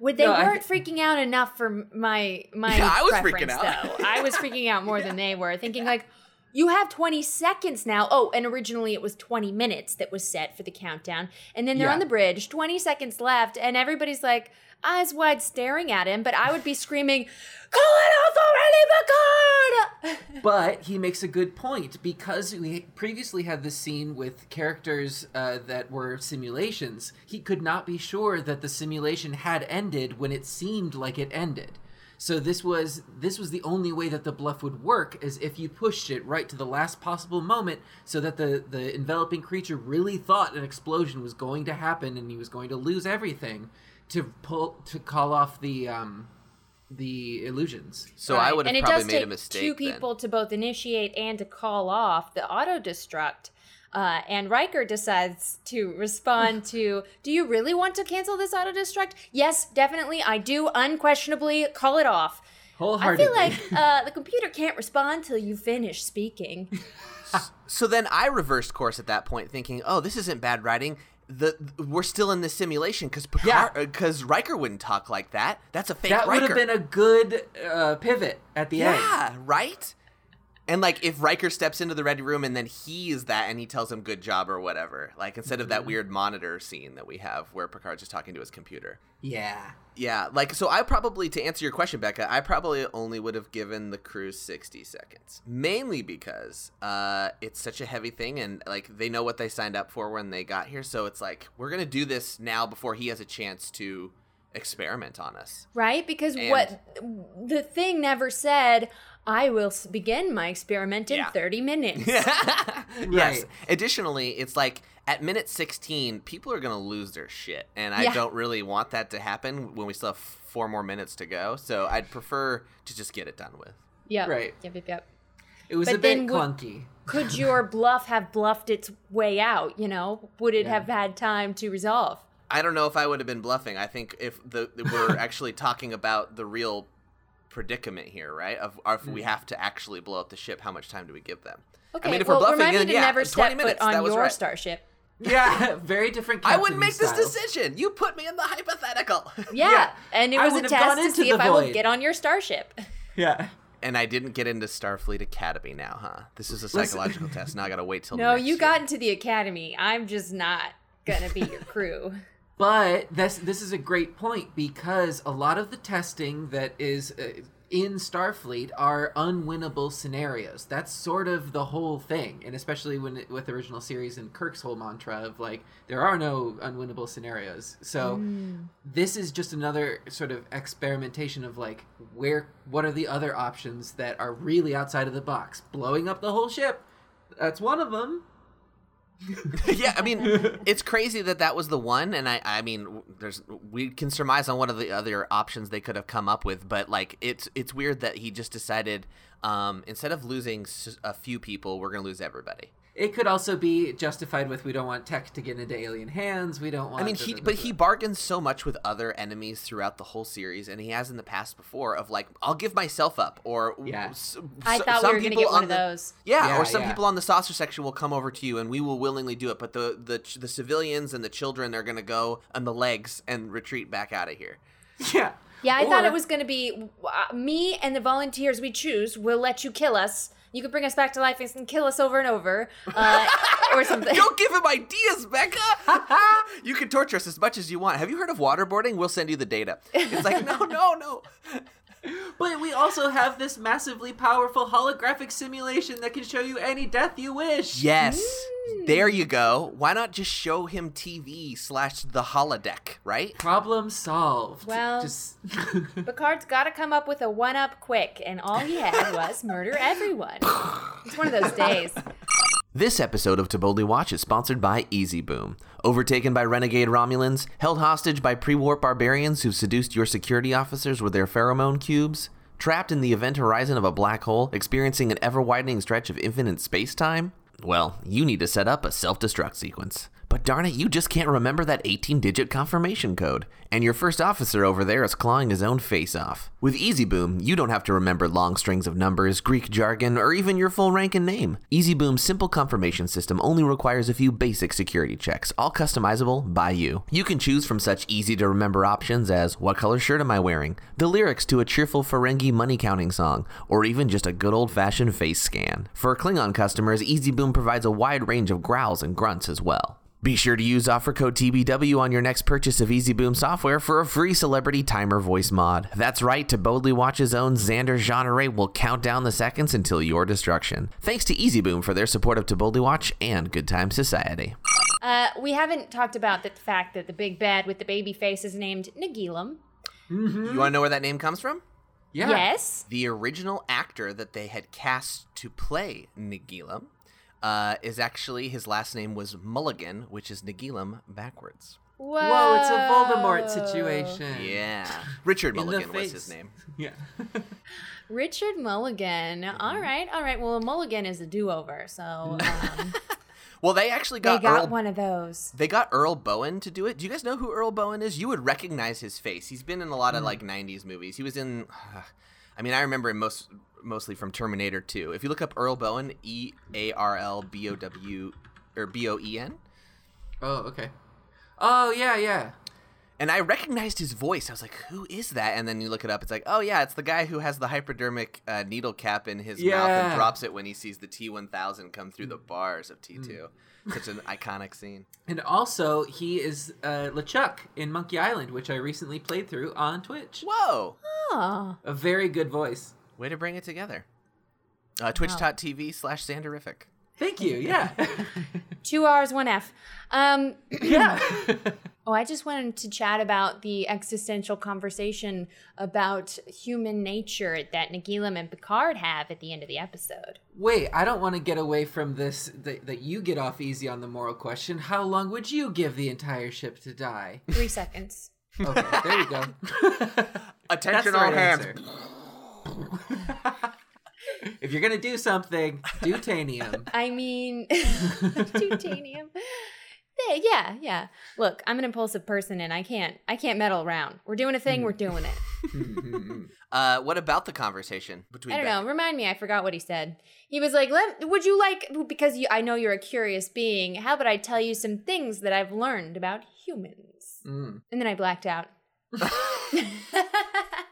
[SPEAKER 2] Would they
[SPEAKER 4] No,
[SPEAKER 2] weren't freaking out enough for my my
[SPEAKER 3] Yeah, I was freaking out.
[SPEAKER 2] though. I was freaking out more than they were, thinking like, you have 20 seconds now. Oh, and originally it was 20 minutes that was set for the countdown, and then they're
[SPEAKER 4] Yeah.
[SPEAKER 2] on the bridge, 20 seconds left, and everybody's like eyes wide staring at him. But I would be screaming, "Call it off already, Picard!"
[SPEAKER 4] But he makes a good point because we previously had this scene with characters uh, that were simulations. He could not be sure that the simulation had ended when it seemed like it ended. So this was this was the only way that the bluff would work is if you pushed it right to the last possible moment so that the the enveloping creature really thought an explosion was going to happen and he was going to lose everything to pull to call off the um the illusions.
[SPEAKER 3] So I
[SPEAKER 2] Right.
[SPEAKER 3] would
[SPEAKER 2] and
[SPEAKER 3] have
[SPEAKER 2] it
[SPEAKER 3] probably
[SPEAKER 2] does
[SPEAKER 3] made
[SPEAKER 2] take
[SPEAKER 3] a mistake.
[SPEAKER 2] Two
[SPEAKER 3] then.
[SPEAKER 2] people to both initiate and to call off the auto destruct. Uh, and Riker decides to respond to, "Do you really want to cancel this auto destruct? Yes, definitely, I do. Unquestionably, call it off." I feel like uh, the computer can't respond till you finish speaking.
[SPEAKER 3] So then I reversed course at that point, thinking, "Oh, this isn't bad writing. The we're still in this simulation because
[SPEAKER 4] Yeah.
[SPEAKER 3] because Riker wouldn't talk like that. That's a fake
[SPEAKER 4] that would have been a good uh, pivot at the end.
[SPEAKER 3] yeah, right. And like if Riker steps into the ready room and then he is that and he tells him good job or whatever, like instead of
[SPEAKER 4] Mm-hmm.
[SPEAKER 3] that weird monitor scene that we have where Picard's just talking to his computer.
[SPEAKER 4] Yeah.
[SPEAKER 3] Yeah, like so I probably to answer your question, Becca, I probably only would have given the crew 60 seconds. Mainly because uh it's such a heavy thing and like they know what they signed up for when they got here, so it's like we're going to do this now before he has a chance to experiment on us.
[SPEAKER 2] Right? Because
[SPEAKER 3] And-
[SPEAKER 2] what the thing never said, I will begin my experiment in
[SPEAKER 3] Yeah.
[SPEAKER 2] 30 minutes.
[SPEAKER 3] Yes. Additionally, it's like at minute 16, people are going to lose their shit. And I
[SPEAKER 2] Yeah.
[SPEAKER 3] don't really want that to happen when we still have four more minutes to go. So I'd prefer to just get it done with.
[SPEAKER 2] Yeah.
[SPEAKER 4] Right.
[SPEAKER 2] Yep, yep, yep.
[SPEAKER 4] It was
[SPEAKER 2] But
[SPEAKER 4] a bit
[SPEAKER 2] then would-
[SPEAKER 4] clunky.
[SPEAKER 2] Could your bluff have bluffed its way out, you know? Would it
[SPEAKER 4] Yeah.
[SPEAKER 2] have had time to resolve?
[SPEAKER 3] I don't know if I would have been bluffing. I think if the we're actually talking about the real predicament here, right? Of if
[SPEAKER 2] Hmm.
[SPEAKER 3] we have to actually blow up the ship, how much time do we give them?
[SPEAKER 2] Okay,
[SPEAKER 3] I mean, if
[SPEAKER 2] well,
[SPEAKER 3] we're bluffing,
[SPEAKER 2] remind me
[SPEAKER 3] then
[SPEAKER 2] to
[SPEAKER 3] yeah,
[SPEAKER 2] never
[SPEAKER 3] 20
[SPEAKER 2] step
[SPEAKER 3] minutes.
[SPEAKER 2] foot on
[SPEAKER 3] that was
[SPEAKER 2] your
[SPEAKER 3] right.
[SPEAKER 2] starship.
[SPEAKER 4] Yeah, very different.
[SPEAKER 3] I wouldn't make
[SPEAKER 4] captaining
[SPEAKER 3] this decision. You put me in the hypothetical.
[SPEAKER 2] Yeah,
[SPEAKER 4] Yeah.
[SPEAKER 2] and it was a
[SPEAKER 4] would have gone
[SPEAKER 2] test to see
[SPEAKER 4] the
[SPEAKER 2] if I would
[SPEAKER 4] void.
[SPEAKER 2] get on your starship.
[SPEAKER 4] Yeah.
[SPEAKER 3] and I didn't get into Starfleet Academy now, huh? This is a psychological test. Now I gotta wait till
[SPEAKER 2] No,
[SPEAKER 3] next
[SPEAKER 2] you
[SPEAKER 3] year.
[SPEAKER 2] got into the academy. I'm just not gonna be your crew.
[SPEAKER 4] But this this is a great point because a lot of the testing that is uh, in Starfleet are unwinnable scenarios. That's sort of the whole thing, and especially when it, with original series and Kirk's whole mantra of like there are no unwinnable scenarios. So this is just another sort of experimentation of like where what are the other options that are really outside of the box? Blowing up the whole ship. That's one of them.
[SPEAKER 3] yeah, I mean, it's crazy that that was the one, and I, I mean, there's we can surmise on one of the other options they could have come up with, but like, it's it's weird that he just decided um, instead of losing a few people, we're gonna lose everybody.
[SPEAKER 4] It could also be justified with we don't want tech to get into alien hands. We don't want.
[SPEAKER 3] I mean, he but he bargains so much with other enemies throughout the whole series, and he has in the past before of like, I'll give myself up, or
[SPEAKER 4] Yeah.
[SPEAKER 3] s-
[SPEAKER 2] I
[SPEAKER 3] s-
[SPEAKER 2] thought we were gonna
[SPEAKER 3] people
[SPEAKER 2] get one
[SPEAKER 3] on
[SPEAKER 2] of
[SPEAKER 3] the-
[SPEAKER 2] those.
[SPEAKER 3] Yeah,
[SPEAKER 4] Yeah,
[SPEAKER 3] or some
[SPEAKER 4] yeah.
[SPEAKER 3] people on the saucer section will come over to you, and we will willingly do it. But the the the civilians and the children are gonna go on the legs and retreat back out of here.
[SPEAKER 4] Yeah.
[SPEAKER 2] Yeah, I thought it was going to be uh, me and the volunteers we choose will let you kill us. You can bring us back to life and kill us over and over, uh, or something.
[SPEAKER 3] Don't give him ideas, Becca. you can torture us as much as you want. Have you heard of waterboarding? We'll send you the data. It's like no, no, no.
[SPEAKER 4] But we also have this massively powerful holographic simulation that can show you any death you wish.
[SPEAKER 3] Yes, mm. there you go. Why not just show him TV slash the holodeck, right?
[SPEAKER 4] Problem solved.
[SPEAKER 2] Well-
[SPEAKER 4] just
[SPEAKER 2] Picard's got to come up with a one up quick, and all he had was murder everyone. It's one of those days.
[SPEAKER 3] This episode of To Boldly Watch is sponsored by Easy Boom. Overtaken by renegade Romulans, held hostage by pre-warp barbarians who've seduced your security officers with their pheromone cubes, trapped in the event horizon of a black hole, experiencing an ever-widening stretch of infinite space-time? Well, you need to set up a self-destruct sequence. But darn it, you just can't remember that 18 digit confirmation code. And your first officer over there is clawing his own face off. With EasyBoom, you don't have to remember long strings of numbers, Greek jargon, or even your full rank and name. EasyBoom's simple confirmation system only requires a few basic security checks, all customizable by you. You can choose from such easy to remember options as what color shirt am I wearing, the lyrics to a cheerful Ferengi money counting song, or even just a good old fashioned face scan. For Klingon customers, EasyBoom provides a wide range of growls and grunts as well. Be sure to use offer code TBW on your next purchase of EasyBoom software for a free celebrity timer voice mod. That's right, to boldly watch's own Xander Genre will count down the seconds until your destruction. Thanks to EasyBoom for their support of To Boldly Watch and Good Time Society.
[SPEAKER 2] Uh, we haven't talked about the fact that the big bad with the baby face is named Nagilum.
[SPEAKER 3] You want to know where that name comes from?
[SPEAKER 4] Yeah.
[SPEAKER 2] Yes.
[SPEAKER 3] The original actor that they had cast to play Nagilum uh, is actually his last name was Mulligan, which is Nagilum backwards.
[SPEAKER 2] Whoa.
[SPEAKER 4] Whoa, it's a Voldemort situation.
[SPEAKER 3] Yeah, Richard Mulligan was his name.
[SPEAKER 4] Yeah.
[SPEAKER 2] Richard Mulligan. All right, all right. Well, mulligan is a do-over, so um,
[SPEAKER 3] Well, they actually got,
[SPEAKER 2] they
[SPEAKER 3] got,
[SPEAKER 2] got
[SPEAKER 3] Earl.
[SPEAKER 2] one of those.
[SPEAKER 3] They got Earl Boen to do it. Do you guys know who Earl Boen is? You would recognize his face. He's been in a lot of like '90s movies. He was in. I mean, I remember most mostly from Terminator 2. If you look up Earl Boen, E A R L B O W or B O E N,
[SPEAKER 4] Oh, okay. Oh, yeah, yeah.
[SPEAKER 3] And I recognized his voice. I was like, "Who is that?" And then you look it up. It's like, "Oh yeah, it's the guy who has the hypodermic uh, needle cap in his mouth and drops it when he sees the T1000 come through the bars of T2." Such an iconic scene.
[SPEAKER 4] And also, he is uh, LeChuck in Monkey Island, which I recently played through on Twitch.
[SPEAKER 3] Whoa!
[SPEAKER 2] Oh,
[SPEAKER 4] A very good voice.
[SPEAKER 3] Way to bring it together. Uh, Twitch.tv slash Sanderific.
[SPEAKER 4] Thank you. Yeah.
[SPEAKER 2] two R's, one F. Um,
[SPEAKER 4] yeah.
[SPEAKER 2] oh, I just wanted to chat about the existential conversation about human nature that Nagilum and Picard have at the end of the episode.
[SPEAKER 4] Wait, I don't want to get away from this. That, that you get off easy on the moral question. How long would you give the entire ship to die?
[SPEAKER 2] Three seconds.
[SPEAKER 4] Okay, there you go. That's
[SPEAKER 3] Attention
[SPEAKER 4] the
[SPEAKER 3] all
[SPEAKER 4] right
[SPEAKER 3] hands.
[SPEAKER 4] answer. if you're gonna do something, do tanium.
[SPEAKER 2] I mean, titanium. Yeah, yeah, yeah. Look, I'm an impulsive person, and I can't, I can't meddle around. We're doing a thing. We're doing it.
[SPEAKER 3] Uh, what about the conversation between
[SPEAKER 2] I don't
[SPEAKER 3] Beck-
[SPEAKER 2] know. Remind me. I forgot what he said. He was like, "Let would you like because you, I know you're a curious being. How about I tell you some things that I've learned about humans?"
[SPEAKER 4] Mm.
[SPEAKER 2] And then I blacked out.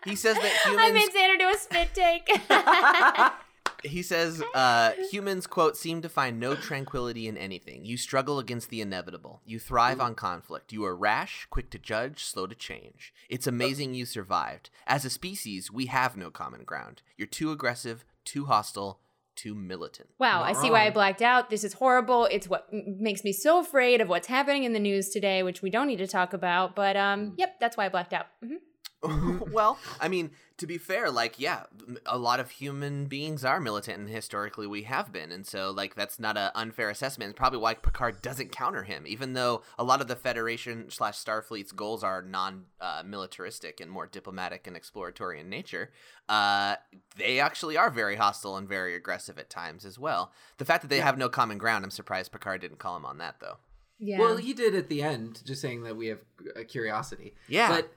[SPEAKER 3] He says that humans.
[SPEAKER 2] I made
[SPEAKER 3] humans.
[SPEAKER 2] Xander do a spit take.
[SPEAKER 3] He says uh, humans quote seem to find no tranquility in anything. You struggle against the inevitable. You thrive on conflict. You are rash, quick to judge, slow to change. It's amazing you survived. As a species, we have no common ground. You're too aggressive, too hostile, too militant.
[SPEAKER 2] wow,
[SPEAKER 4] Not
[SPEAKER 2] I see why I blacked out. This is horrible. It's what m- makes me so afraid of what's happening in the news today, which we don't need to talk about. But um, yep, that's why I blacked out. hmm
[SPEAKER 3] well, I mean, to be fair, like, yeah, a lot of human beings are militant, and historically we have been, and so like that's not an unfair assessment. It's probably why Picard doesn't counter him, even though a lot of the Federation slash Starfleet's goals are non-militaristic and more diplomatic and exploratory in nature. Uh, they actually are very hostile and very aggressive at times as well. The fact that they have no common ground, I'm surprised Picard didn't call him on that though.
[SPEAKER 2] Yeah.
[SPEAKER 4] Well, he did at the end, just saying that we have a curiosity.
[SPEAKER 3] Yeah.
[SPEAKER 4] But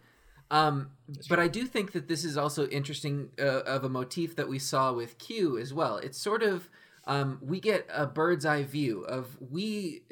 [SPEAKER 4] um, but I do think that this is also interesting uh, of a motif that we saw with Q as well. It's sort of um, we get a bird's eye view of we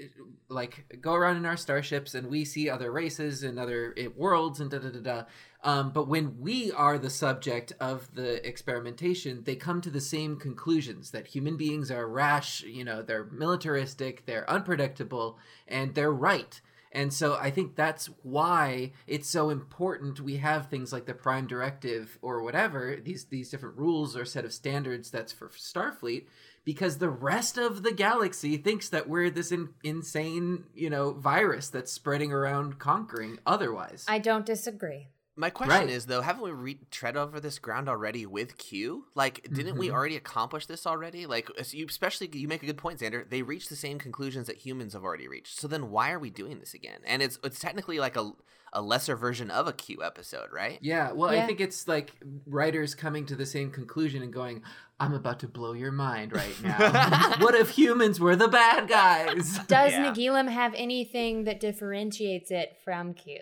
[SPEAKER 4] like go around in our starships and we see other races and other uh, worlds and da da da da. Um, but when we are the subject of the experimentation, they come to the same conclusions that human beings are rash, you know, they're militaristic, they're unpredictable, and they're right. And so I think that's why it's so important we have things like the Prime Directive or whatever, these these different rules or set of standards that's for Starfleet, because the rest of the galaxy thinks that we're this in, insane, you know, virus that's spreading around conquering otherwise.
[SPEAKER 2] I don't disagree.
[SPEAKER 3] My question
[SPEAKER 4] Right.
[SPEAKER 3] is though, haven't we re- tread over this ground already with Q? Like, didn't we
[SPEAKER 4] Mhm.
[SPEAKER 3] already accomplish this already? Like, especially you make a good point, Xander. They reach the same conclusions that humans have already reached. So then, why are we doing this again? And it's it's technically like a a lesser version of a Q episode, right?
[SPEAKER 4] Yeah, well, I think it's like writers coming to the same conclusion and going, "I'm about to blow your mind right now. what if humans were the bad guys?"
[SPEAKER 2] Does
[SPEAKER 3] Yeah.
[SPEAKER 2] Nagilum have anything that differentiates it from Q?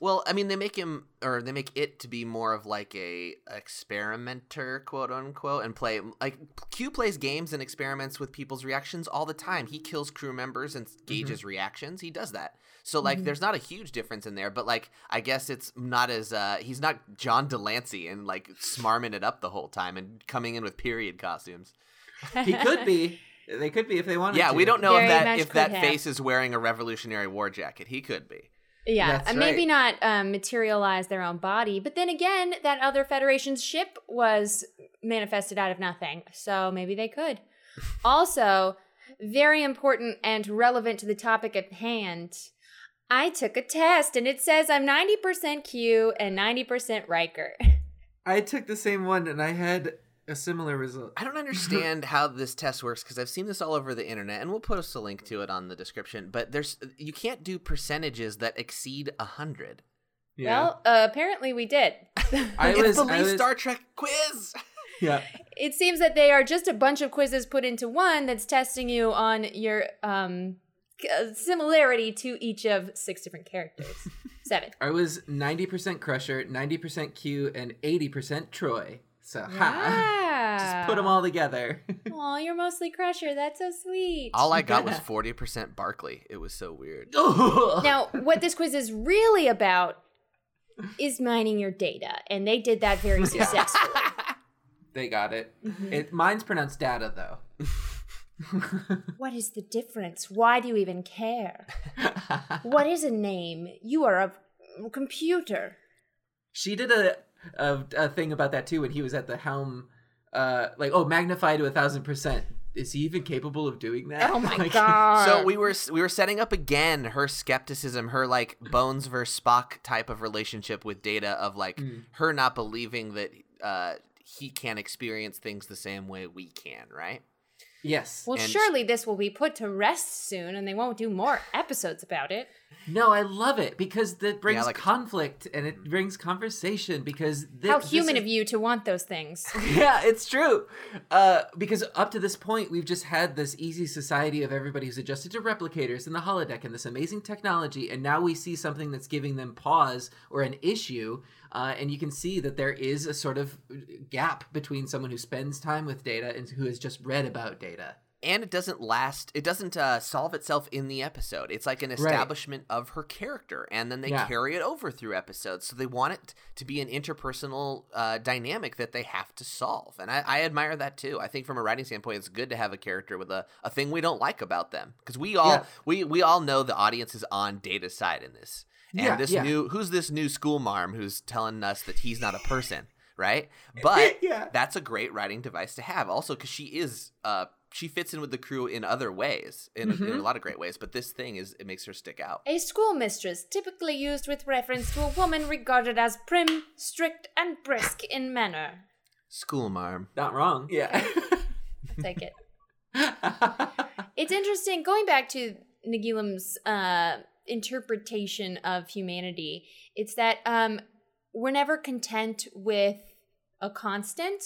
[SPEAKER 3] Well, I mean, they make him or they make it to be more of like a experimenter, quote unquote, and play like Q plays games and experiments with people's reactions all the time. He kills crew members and gauges reactions. He does that. So like,
[SPEAKER 2] Mhm.
[SPEAKER 3] there's not a huge difference in there, but like, I guess it's not as uh he's not John de Lancie and like smarming it up the whole time and coming in with period costumes.
[SPEAKER 4] he could be. They could be if they wanted to.
[SPEAKER 3] Yeah,
[SPEAKER 4] to.
[SPEAKER 3] we don't know
[SPEAKER 2] Very
[SPEAKER 3] if that if that
[SPEAKER 2] have.
[SPEAKER 3] face is wearing a Revolutionary War jacket. He could be.
[SPEAKER 2] Yeah,
[SPEAKER 4] That's
[SPEAKER 2] and maybe
[SPEAKER 4] right.
[SPEAKER 2] not um, materialize their own body, but then again, that other Federation's ship was manifested out of nothing, so maybe they could. also, very important and relevant to the topic at hand. I took a test and it says I'm 90% Q and 90% Riker.
[SPEAKER 4] I took the same one and I had a similar result.
[SPEAKER 3] I don't understand how this test works because I've seen this all over the internet, and we'll post a link to it on the description. But there's you can't do percentages that exceed a hundred. Yeah.
[SPEAKER 2] Well, uh, apparently we did.
[SPEAKER 4] I
[SPEAKER 3] it's
[SPEAKER 4] was-
[SPEAKER 3] the
[SPEAKER 4] I was-
[SPEAKER 3] Star Trek quiz.
[SPEAKER 4] yeah.
[SPEAKER 2] it seems that they are just a bunch of quizzes put into one that's testing you on your um uh, similarity to each of six different characters. Seven.
[SPEAKER 4] I was 90% Crusher, 90% Q, and 80% Troi. So, ha. Just put them all together.
[SPEAKER 2] Oh, you're mostly Crusher. That's so sweet.
[SPEAKER 3] all I got was forty percent Barkley. It was so weird.
[SPEAKER 2] now, what this quiz is really about is mining your data, and they did that very successfully.
[SPEAKER 4] they got it.
[SPEAKER 2] Mhm.
[SPEAKER 4] it. Mine's pronounced data, though.
[SPEAKER 2] What is the difference? Why do you even care? What is a name? You are a computer.
[SPEAKER 4] she did a, a a thing about that too when he was at the helm. Uh, like oh, magnify to a thousand percent. Is he even capable of doing that?
[SPEAKER 2] Oh my
[SPEAKER 4] Like,
[SPEAKER 2] god.
[SPEAKER 3] So we were we were setting up again her skepticism, her like Bones versus Spock type of relationship with Data of like
[SPEAKER 4] Mm.
[SPEAKER 3] her not believing that uh, he can't experience things the same way we can, right?
[SPEAKER 4] Yes.
[SPEAKER 2] Well,
[SPEAKER 3] and-
[SPEAKER 2] surely this will be put to rest soon, and they won't do more episodes about it.
[SPEAKER 4] No, I love it because that brings
[SPEAKER 3] like it.
[SPEAKER 4] conflict and it brings conversation because thi-
[SPEAKER 2] How
[SPEAKER 4] this
[SPEAKER 2] human
[SPEAKER 4] is-
[SPEAKER 2] of you to want those things.
[SPEAKER 4] yeah, it's true. Uh, because up to this point, we've just had this easy society of everybody who's adjusted to replicators and the holodeck and this amazing technology, and now we see something that's giving them pause or an issue. Uh, and you can see that there is a sort of gap between someone who spends time with data and who has just read about data.
[SPEAKER 3] and it doesn't last it doesn't uh, solve itself in the episode. It's like an establishment of her character and then they
[SPEAKER 4] Yeah.
[SPEAKER 3] carry it over through episodes. So they want it to be an interpersonal uh, dynamic that they have to solve. And I, I admire that too. I think from a writing standpoint it's good to have a character with a, a thing we don't like about them. Because we all
[SPEAKER 4] Yeah.
[SPEAKER 3] we, we all know the audience is on data's side in this and
[SPEAKER 4] Yeah,
[SPEAKER 3] this
[SPEAKER 4] yeah.
[SPEAKER 3] new who's this new school marm who's telling us that he's not a person right but
[SPEAKER 4] Yeah.
[SPEAKER 3] that's a great writing device to have also because she is uh she fits in with the crew in other ways in, in a
[SPEAKER 4] Mhm.
[SPEAKER 3] lot of great ways but this thing is it makes her stick out
[SPEAKER 2] A schoolmistress, typically used with reference to a woman regarded as prim, strict, and brisk in manner.
[SPEAKER 3] school marm
[SPEAKER 4] Not wrong. Yeah.
[SPEAKER 2] Take it. It's interesting going back to Nagilum's uh, interpretation of humanity. It's that um, we're never content with a constant.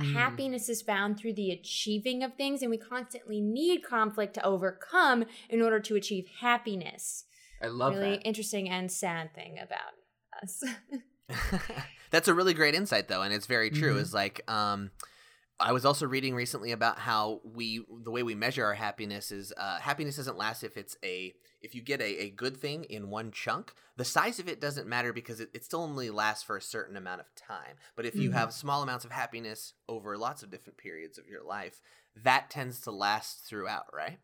[SPEAKER 4] Mm.
[SPEAKER 2] Happiness is found through the achieving of things, and we constantly need conflict to overcome in order to achieve happiness.
[SPEAKER 4] I love that.
[SPEAKER 2] really
[SPEAKER 4] that.
[SPEAKER 2] interesting and sad thing about us.
[SPEAKER 3] That's a really great insight though, and it's very true.
[SPEAKER 4] Mhm.
[SPEAKER 3] Is like um I was also reading recently about how we the way we measure our happiness is uh, happiness doesn't last if it's a if you get a, a good thing in one chunk the size of it doesn't matter because it, it still only lasts for a certain amount of time but if you
[SPEAKER 4] Mhm.
[SPEAKER 3] have small amounts of happiness over lots of different periods of your life that tends to last throughout right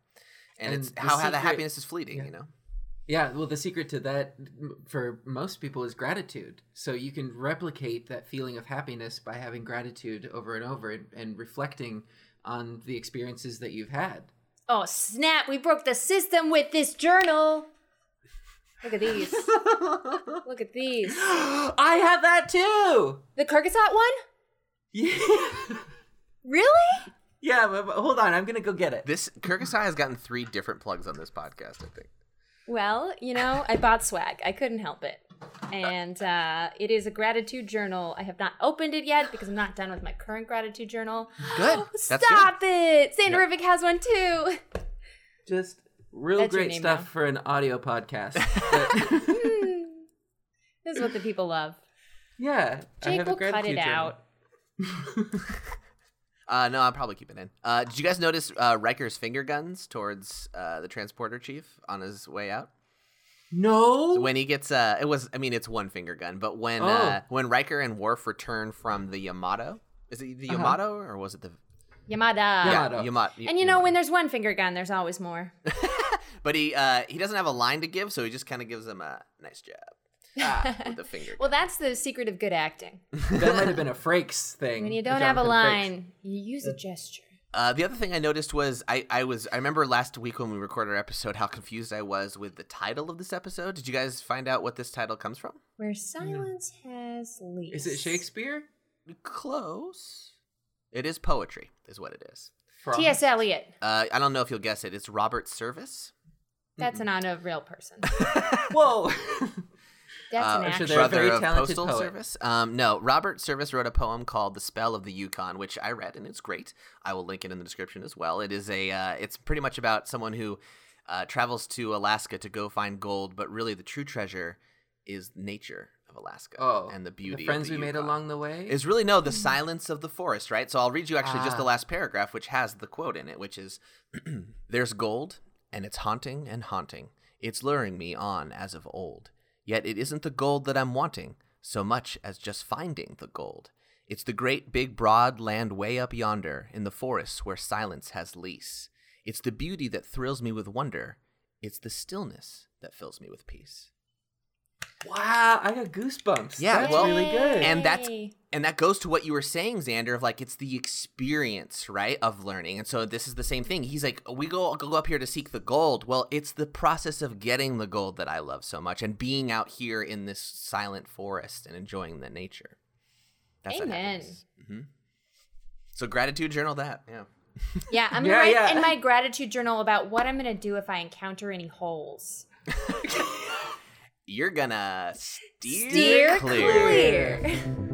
[SPEAKER 3] and,
[SPEAKER 4] And
[SPEAKER 3] it's how, how the happiness is fleeting
[SPEAKER 4] yeah.
[SPEAKER 3] you know
[SPEAKER 4] Yeah, well, the secret to that for most people is gratitude. So you can replicate that feeling of happiness by having gratitude over and over and, and reflecting on the experiences that you've had.
[SPEAKER 2] Oh, snap! We broke the system with this journal. Look at these. Look at these.
[SPEAKER 4] I have that too.
[SPEAKER 2] The Kyrgyzstan one?
[SPEAKER 4] Yeah.
[SPEAKER 2] Really?
[SPEAKER 4] Yeah, but, but hold on. I'm gonna go get it.
[SPEAKER 3] This Kyrgyzstan has gotten three different plugs on this podcast. I think.
[SPEAKER 2] Well, you know, I bought swag. I couldn't help it. And uh, it is a gratitude journal. I have not opened it yet because I'm not done with my current gratitude journal.
[SPEAKER 3] Good. That's
[SPEAKER 2] Stop it! Sanderific has one too.
[SPEAKER 4] Just real
[SPEAKER 2] That's
[SPEAKER 4] great stuff
[SPEAKER 2] now.
[SPEAKER 4] for an audio podcast.
[SPEAKER 2] This is what the people love.
[SPEAKER 4] yeah, I
[SPEAKER 2] Jake
[SPEAKER 4] have a
[SPEAKER 2] will cut
[SPEAKER 4] gratitude
[SPEAKER 2] it
[SPEAKER 4] journal.
[SPEAKER 2] out.
[SPEAKER 3] Uh, no, I'll probably keep it in. Uh, did you guys notice uh, Riker's finger guns towards uh, the transporter chief on his way out?
[SPEAKER 4] No.
[SPEAKER 3] when he gets uh it was I mean it's one finger gun, but when
[SPEAKER 4] Oh.
[SPEAKER 3] uh when Riker and Worf return from the Yamato, is it the
[SPEAKER 4] Uh-huh.
[SPEAKER 3] Yamato or was it the
[SPEAKER 2] Yamada.
[SPEAKER 4] Yamato.
[SPEAKER 3] Yeah, Yamato.
[SPEAKER 2] And you know, when there's one finger gun, there's always more.
[SPEAKER 3] but he uh he doesn't have a line to give, so he just kind of gives him a nice job
[SPEAKER 4] Ah,
[SPEAKER 3] with the finger.
[SPEAKER 2] Well, that's the secret of good acting.
[SPEAKER 4] that might have been a Frakes thing.
[SPEAKER 2] When you don't have a
[SPEAKER 4] Jonathan Frakes.
[SPEAKER 2] line, you use a gesture.
[SPEAKER 3] Uh, the other thing I noticed was I, I was I remember last week when we recorded our episode how confused I was with the title of this episode. Did you guys find out what this title comes from?
[SPEAKER 2] Where silence has least.
[SPEAKER 4] Is it Shakespeare?
[SPEAKER 3] Close. It is poetry, is what it is.
[SPEAKER 4] From-
[SPEAKER 2] T.S. Eliot.
[SPEAKER 3] Uh, I don't know if you'll guess it. It's Robert Service.
[SPEAKER 2] That's an not a real person.
[SPEAKER 4] Whoa.
[SPEAKER 2] That's
[SPEAKER 3] Uh,
[SPEAKER 2] an
[SPEAKER 4] I'm sure they're
[SPEAKER 3] brother
[SPEAKER 4] very
[SPEAKER 3] of
[SPEAKER 4] talented
[SPEAKER 3] Postal
[SPEAKER 4] poet.
[SPEAKER 3] Service. Um, no, Robert Service wrote a poem called "The Spell of the Yukon," which I read and it's great. I will link it in the description as well. It is a, uh, it's pretty much about someone who uh, travels to Alaska to go find gold, but really the true treasure is nature of Alaska
[SPEAKER 4] oh,
[SPEAKER 3] and the beauty.
[SPEAKER 4] The friends
[SPEAKER 3] of the
[SPEAKER 4] we made along the way.
[SPEAKER 3] is really no the silence of the forest, right? So I'll read you actually just the
[SPEAKER 4] Ah.
[SPEAKER 3] last paragraph, which has the quote in it, which is, "There's gold, and it's haunting and haunting. It's luring me on as of old. Yet it isn't the gold that I'm wanting, so much as just finding the gold. It's the great big broad land way up yonder in the forests where silence has lease. It's the beauty that thrills me with wonder. It's the stillness that fills me with peace."
[SPEAKER 4] Wow, I got goosebumps.
[SPEAKER 3] Yeah,
[SPEAKER 4] That's
[SPEAKER 3] well-
[SPEAKER 4] really good.
[SPEAKER 3] and that's and that goes to what you were saying xander of like it's the experience right of learning and so this is the same thing he's like we go go up here to seek the gold well it's the process of getting the gold that i love so much and being out here in this silent forest and enjoying the nature that's what
[SPEAKER 2] Amen.
[SPEAKER 3] happens. Mhm. so gratitude journal that yeah
[SPEAKER 2] Yeah, I'm gonna write
[SPEAKER 4] yeah.
[SPEAKER 2] in my gratitude journal about what I'm gonna do if I encounter any holes.
[SPEAKER 3] you're gonna steer,
[SPEAKER 2] Steer
[SPEAKER 3] clear.
[SPEAKER 2] clear.